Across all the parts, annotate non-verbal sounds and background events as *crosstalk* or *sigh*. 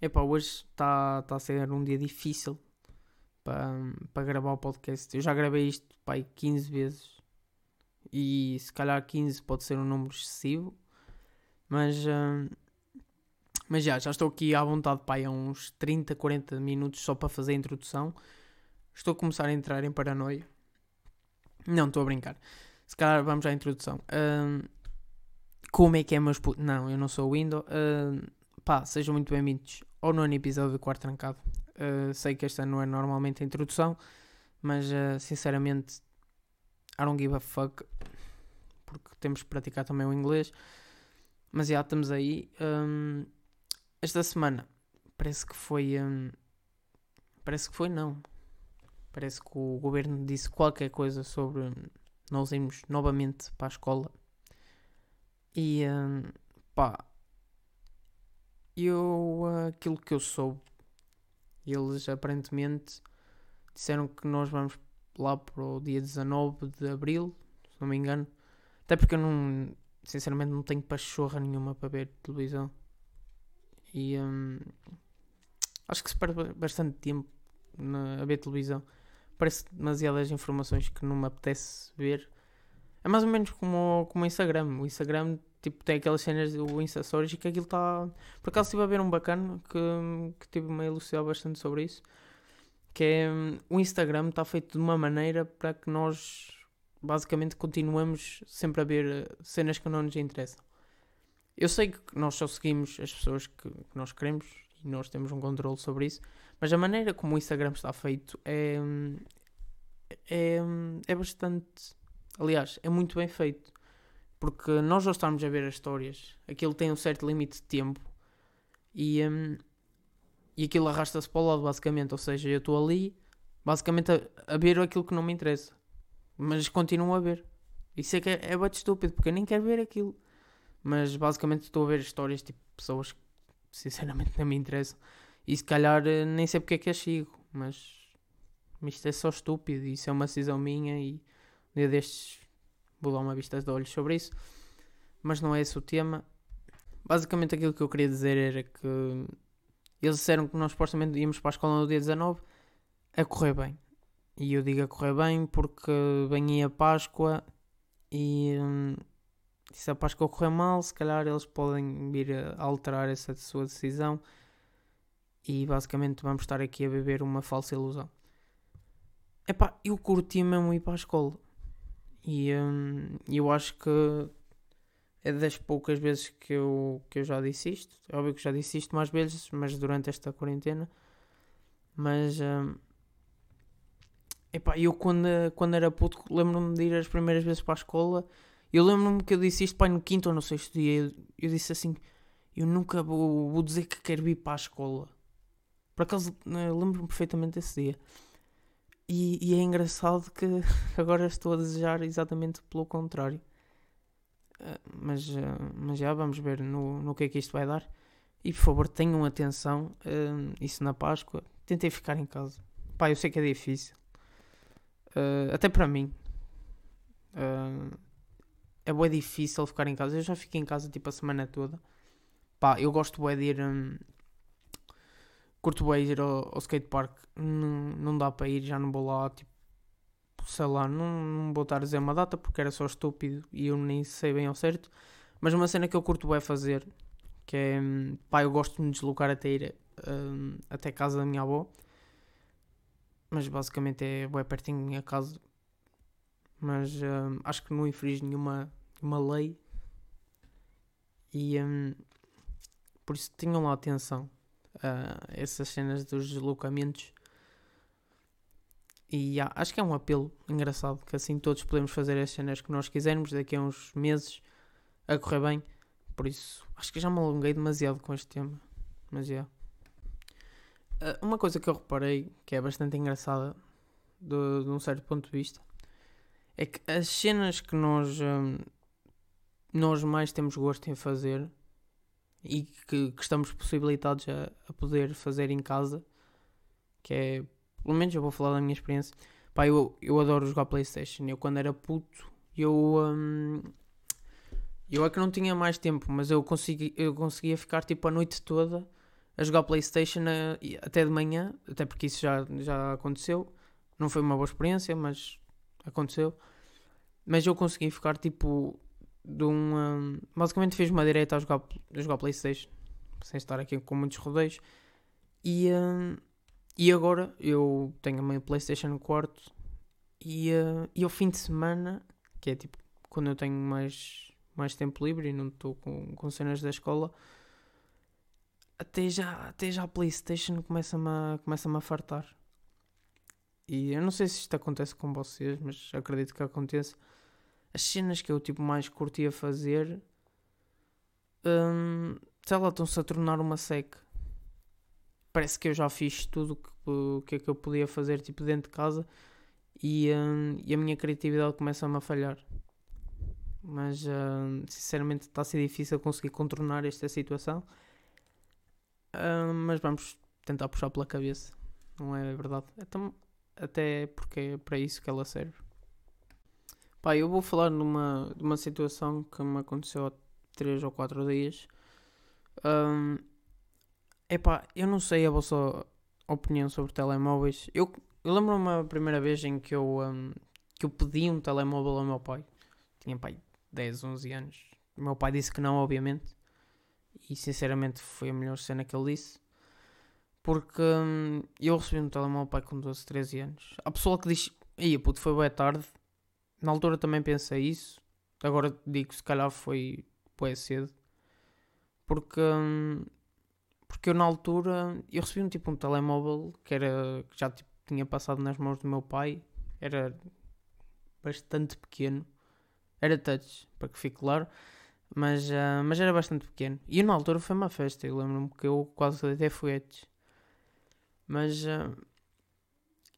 Epá, hoje está tá a ser um dia difícil para pa gravar o podcast. Eu já gravei isto pá, 15 vezes e se calhar 15 pode ser um número excessivo, mas, uh, mas já, já estou aqui à vontade pá, há uns 30, 40 minutos só para fazer a introdução. Estou a começar a entrar em paranoia. Não, estou a brincar. Se calhar vamos à introdução. Uh, como é que é meus putos? Não, eu não sou o Windows. Uh, pá, sejam muito bem-vindos ao nono episódio do Quarto Trancado. Uh, sei que esta não é normalmente a introdução, mas uh, sinceramente, I don't give a fuck. Porque temos que praticar também o inglês. Mas já estamos aí. Um, esta semana parece que foi. Um, parece que foi, não. Parece que o governo disse qualquer coisa sobre nós irmos novamente para a escola e um, pá, eu aquilo que eu soube, eles aparentemente disseram que nós vamos lá para o dia 19 de Abril, se não me engano. Até porque eu não, sinceramente, não tenho pachorra nenhuma para ver televisão. E um, acho que se perde bastante tempo na, a ver televisão. Parece demasiadas informações que não me apetece ver. É mais ou menos como, como o Instagram. O Instagram tipo, tem aquelas cenas do Insta Stories e que aquilo está. Por acaso estive a ver um bacana que, que tive a elucidar bastante sobre isso. Que é o Instagram está feito de uma maneira para que nós basicamente continuemos sempre a ver eh, cenas que não nos interessam. Eu sei que nós só seguimos as pessoas que, que nós queremos e nós temos um controle sobre isso, mas a maneira como o Instagram está feito é, é, é bastante. Aliás, é muito bem feito. Porque nós já estamos a ver as histórias, aquilo tem um certo limite de tempo e, um, e aquilo arrasta-se para o lado, basicamente. Ou seja, eu estou ali, basicamente, a, a, ver aquilo que não me interessa, mas continuo a ver. Isso é que é, é bastante estúpido, porque eu nem quero ver aquilo. Mas basicamente estou a ver histórias tipo pessoas que sinceramente não me interessam. E se calhar eh, nem sei porque é que as sigo, mas isto é só estúpido. Isso é uma decisão minha e um dia destes vou dar uma vista de olhos sobre isso, mas não é esse o tema. Basicamente aquilo que eu queria dizer era que eles disseram que nós supostamente íamos para a escola no dia 19 a correr bem. E eu digo a correr bem porque vem a Páscoa e hum, se a Páscoa correr mal, se calhar eles podem vir a alterar essa sua decisão e basicamente vamos estar aqui a viver uma falsa ilusão. Epá, eu curti mesmo ir para a escola. E hum, eu acho que é das poucas vezes que eu, que eu já disse isto. É óbvio que já disse isto mais vezes, mas durante esta quarentena. Mas. Hum, epá, eu quando, quando era puto lembro-me de ir as primeiras vezes para a escola. Eu lembro-me que eu disse isto pai, no quinto ou no sexto dia. Eu, eu disse assim: Eu nunca vou, vou dizer que quero ir para a escola. Por acaso, lembro-me perfeitamente desse dia. E, e, é engraçado que *laughs* agora estou a desejar exatamente pelo contrário. Uh, mas, uh, mas já vamos ver no, no que é que isto vai dar. E por favor tenham atenção. Uh, isso na Páscoa. Tentei ficar em casa. Pá, eu sei que é difícil. até para mim. é bem difícil ficar em casa. Eu já fiquei em casa tipo a semana toda. Pá, eu gosto bem de ir. Curto bem ir ao, ao skatepark, não, não dá para ir, já não vou lá, tipo, sei lá, não, não vou estar a dizer uma data porque era só estúpido e eu nem sei bem ao certo, mas uma cena que eu curto bem fazer, que é, pá, eu gosto de me deslocar até ir um, até casa da minha avó, mas basicamente é bem pertinho da minha casa, mas um, acho que não infringe nenhuma, nenhuma lei. E um, por isso tenham lá atenção uh, essas cenas dos deslocamentos. E yeah, acho que é um apelo engraçado que assim todos podemos fazer as cenas que nós quisermos daqui a uns meses a correr bem. Por isso, acho que já me alonguei demasiado com este tema. Mas. Yeah. Uh, uma coisa que eu reparei que é bastante engraçada de, de um certo ponto de vista é que as cenas que nós, um, nós mais temos gosto em fazer e que, que estamos possibilitados a, a, poder fazer em casa, que é, pelo menos eu vou falar da minha experiência. Pá, eu, eu adoro jogar Playstation. Eu quando era puto, eu, um, eu é que não tinha mais tempo, mas eu, consegui, eu conseguia ficar tipo a noite toda a jogar Playstation uh, até de manhã, até porque isso já, já aconteceu. Não foi uma boa experiência, mas aconteceu. Mas eu consegui ficar tipo de um. um basicamente fiz uma direita a jogar, a jogar Playstation. Sem estar aqui com muitos rodeios. E, um, e agora eu tenho a minha Playstation no quarto. E, uh, e ao fim de semana, que é tipo quando eu tenho mais, mais tempo livre e não estou com, com cenas da escola, até já, até já a Playstation começa-me a, começa a fartar. E eu não sei se isto acontece com vocês, mas acredito que aconteça. As cenas que eu tipo mais curtia fazer, hum, sei lá, estão-se a tornar uma seca. Parece que eu já fiz tudo o que, que é que eu podia fazer tipo dentro de casa e, hum, e a minha criatividade começa-me a falhar. Mas hum, sinceramente está a ser difícil conseguir contornar esta situação. Hum, mas vamos tentar puxar pela cabeça, não é verdade? Então, até porque é para isso que ela serve. Pá, eu vou falar numa, de uma situação que me aconteceu há 3 ou 4 dias. Um, epá, eu não sei a vossa opinião sobre telemóveis. Eu, eu lembro-me a primeira vez em que eu, um, que eu pedi um telemóvel ao meu pai. Tinha pai 10, 11 anos. O meu pai disse que não, obviamente. E sinceramente foi a melhor cena que ele disse. Porque hum, eu recebi um telemóvel pai com 12, 13 anos. Há pessoa que diz, ia puto, foi boa tarde. Na altura também pensei isso. Agora digo, se calhar foi boa cedo. Porque, hum, porque eu na altura, eu recebi um tipo um telemóvel que era, que já tipo, tinha passado nas mãos do meu pai. Era bastante pequeno. Era touch, para que fique claro. Mas, uh, mas era bastante pequeno. E na altura foi uma festa. Eu lembro-me que eu quase até foguetes. Mas uh,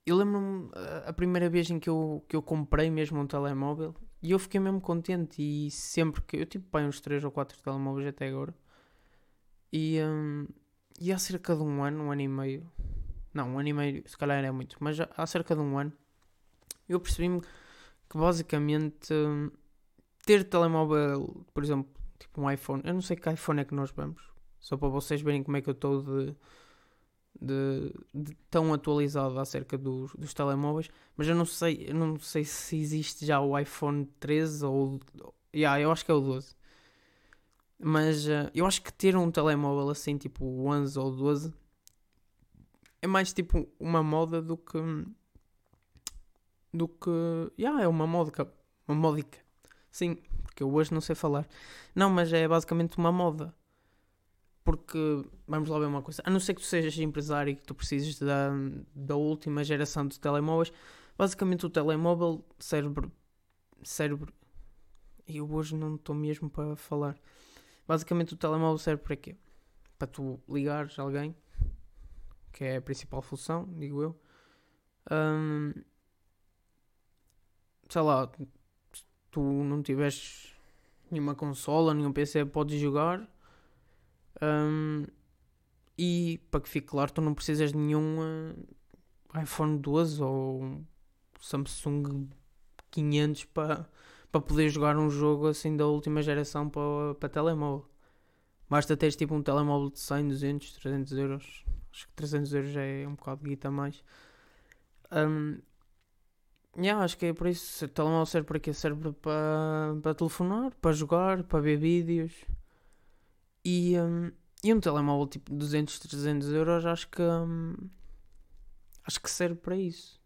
eu lembro-me uh, a primeira vez em que eu, que eu comprei mesmo um telemóvel e eu fiquei mesmo contente. E sempre que eu tive pai uns 3 ou 4 telemóveis até agora. E, um, e há cerca de um ano, um ano e meio, não, um ano e meio, se calhar é muito, mas há cerca de um ano eu percebi-me que basicamente um, ter telemóvel, por exemplo, tipo um iPhone, eu não sei que iPhone é que nós vamos, só para vocês verem como é que eu estou de de, de, tão atualizado acerca dos, dos telemóveis, mas eu não sei, eu não sei se existe já o iPhone 13 ou yeah, eu acho que é o 12. Mas uh, eu acho que ter um telemóvel assim, tipo o 11 ou 12, é mais tipo uma moda do que do que, yeah, é uma módica, uma módica. Sim, porque eu hoje não sei falar. Não, mas é basicamente uma moda. Porque, vamos lá ver uma coisa, a não ser que tu sejas empresário e que tu precises da, da última geração de telemóveis, basicamente o telemóvel cérebro. Cérebro. Eu hoje não estou mesmo para falar. Basicamente o telemóvel serve para quê? Para tu ligares a alguém, que é a principal função, digo eu. Um, sei lá, tu não tiveres nenhuma consola, nenhum PC, podes jogar um, e para que fique claro, tu não precisas de nenhum uh, iPhone 12 ou Samsung 500 para, para poder jogar um jogo assim da última geração para, para telemóvel. Basta teres tipo um telemóvel de 100, 200, 300 euros. Acho que 300 euros já é um bocado de guita a mais. Um, yeah, acho que é por isso. O telemóvel serve para quê? Serve para, para telefonar, para jogar, para ver vídeos. E, um, e um telemóvel tipo 200, 300 euros acho que um, acho que serve para isso.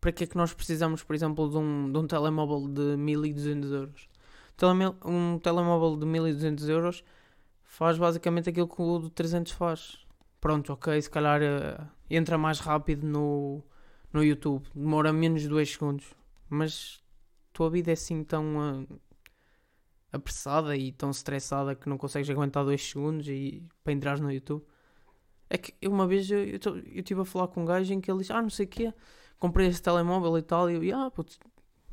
Para que é que nós precisamos, por exemplo, de um, de um telemóvel de 1200 euros? Um telemóvel de 1200 euros faz basicamente aquilo que o de 300 faz. Pronto, ok, se calhar uh, entra mais rápido no, no YouTube, demora menos de 2 segundos, mas tua vida é assim tão. Uh, apressada e tão estressada que não consegues aguentar dois segundos e para entrar no YouTube. É que uma vez eu estive a falar com um gajo em que ele disse, ah, não sei o quê, comprei esse telemóvel e tal, e eu, ah, putz,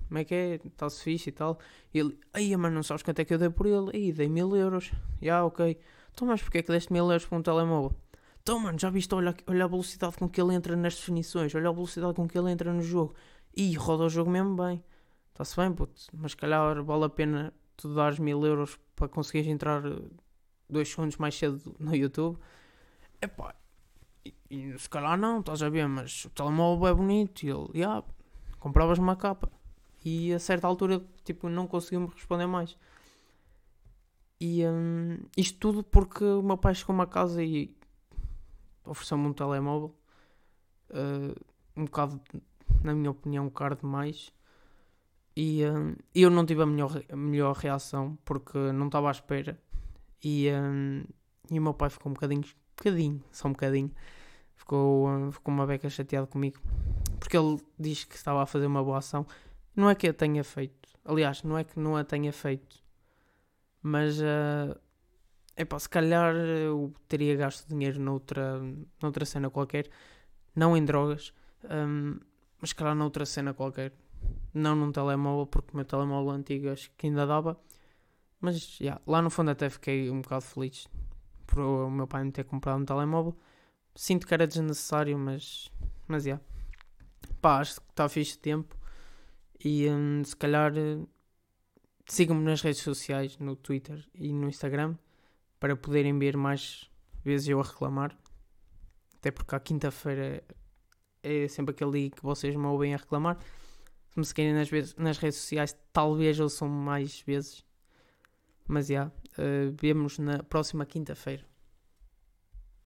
como é que é, está-se fixe e tal. E ele, ai, mano, não sabes quanto é que eu dei por ele? Aí, dei mil euros. E ah, ok. Então, mas porquê é que deste mil euros para um telemóvel? Então, mano, já viste, olha, olha a velocidade com que ele entra nas definições, olha a velocidade com que ele entra no jogo. E roda o jogo mesmo bem. Está-se bem, putz, mas calhar vale a pena tu dares mil euros para conseguires entrar dois segundos mais cedo no YouTube. E, e se calhar não, estás a ver, mas o telemóvel é bonito. E ele, yeah, compravas uma capa. E a certa altura, tipo, não conseguiu-me responder mais. E hum, isto tudo porque o meu pai chegou-me a casa e ofereceu-me um telemóvel. Uh, um bocado, na minha opinião, caro demais. E hum, eu não tive a melhor, a melhor reação porque não estava à espera. E, hum, e o meu pai ficou um bocadinho, bocadinho, só um bocadinho. Ficou, hum, ficou uma beca chateado comigo. Porque ele diz que estava a fazer uma boa ação. Não é que a tenha feito. Aliás, não é que não a tenha feito. Mas, uh, epá, se calhar eu teria gasto dinheiro noutra, noutra cena qualquer. Não em drogas. Mas, se calhar, noutra cena qualquer. Não num telemóvel, porque o meu telemóvel antigo acho que ainda dava. Mas, yeah, lá no fundo até fiquei um bocado feliz por o meu pai me ter comprado um telemóvel. Sinto que era desnecessário, mas, mas, yeah. Pá, acho que está fixe de tempo. E hum, se calhar sigam-me nas redes sociais, no Twitter e no Instagram, para poderem ver mais vezes eu a reclamar. Até porque à quinta-feira é sempre aquele que vocês me ouvem a reclamar. Se me seguirem nas, nas redes sociais, talvez ouçam mais vezes. Mas já, yeah, uh, vemos na próxima quinta-feira.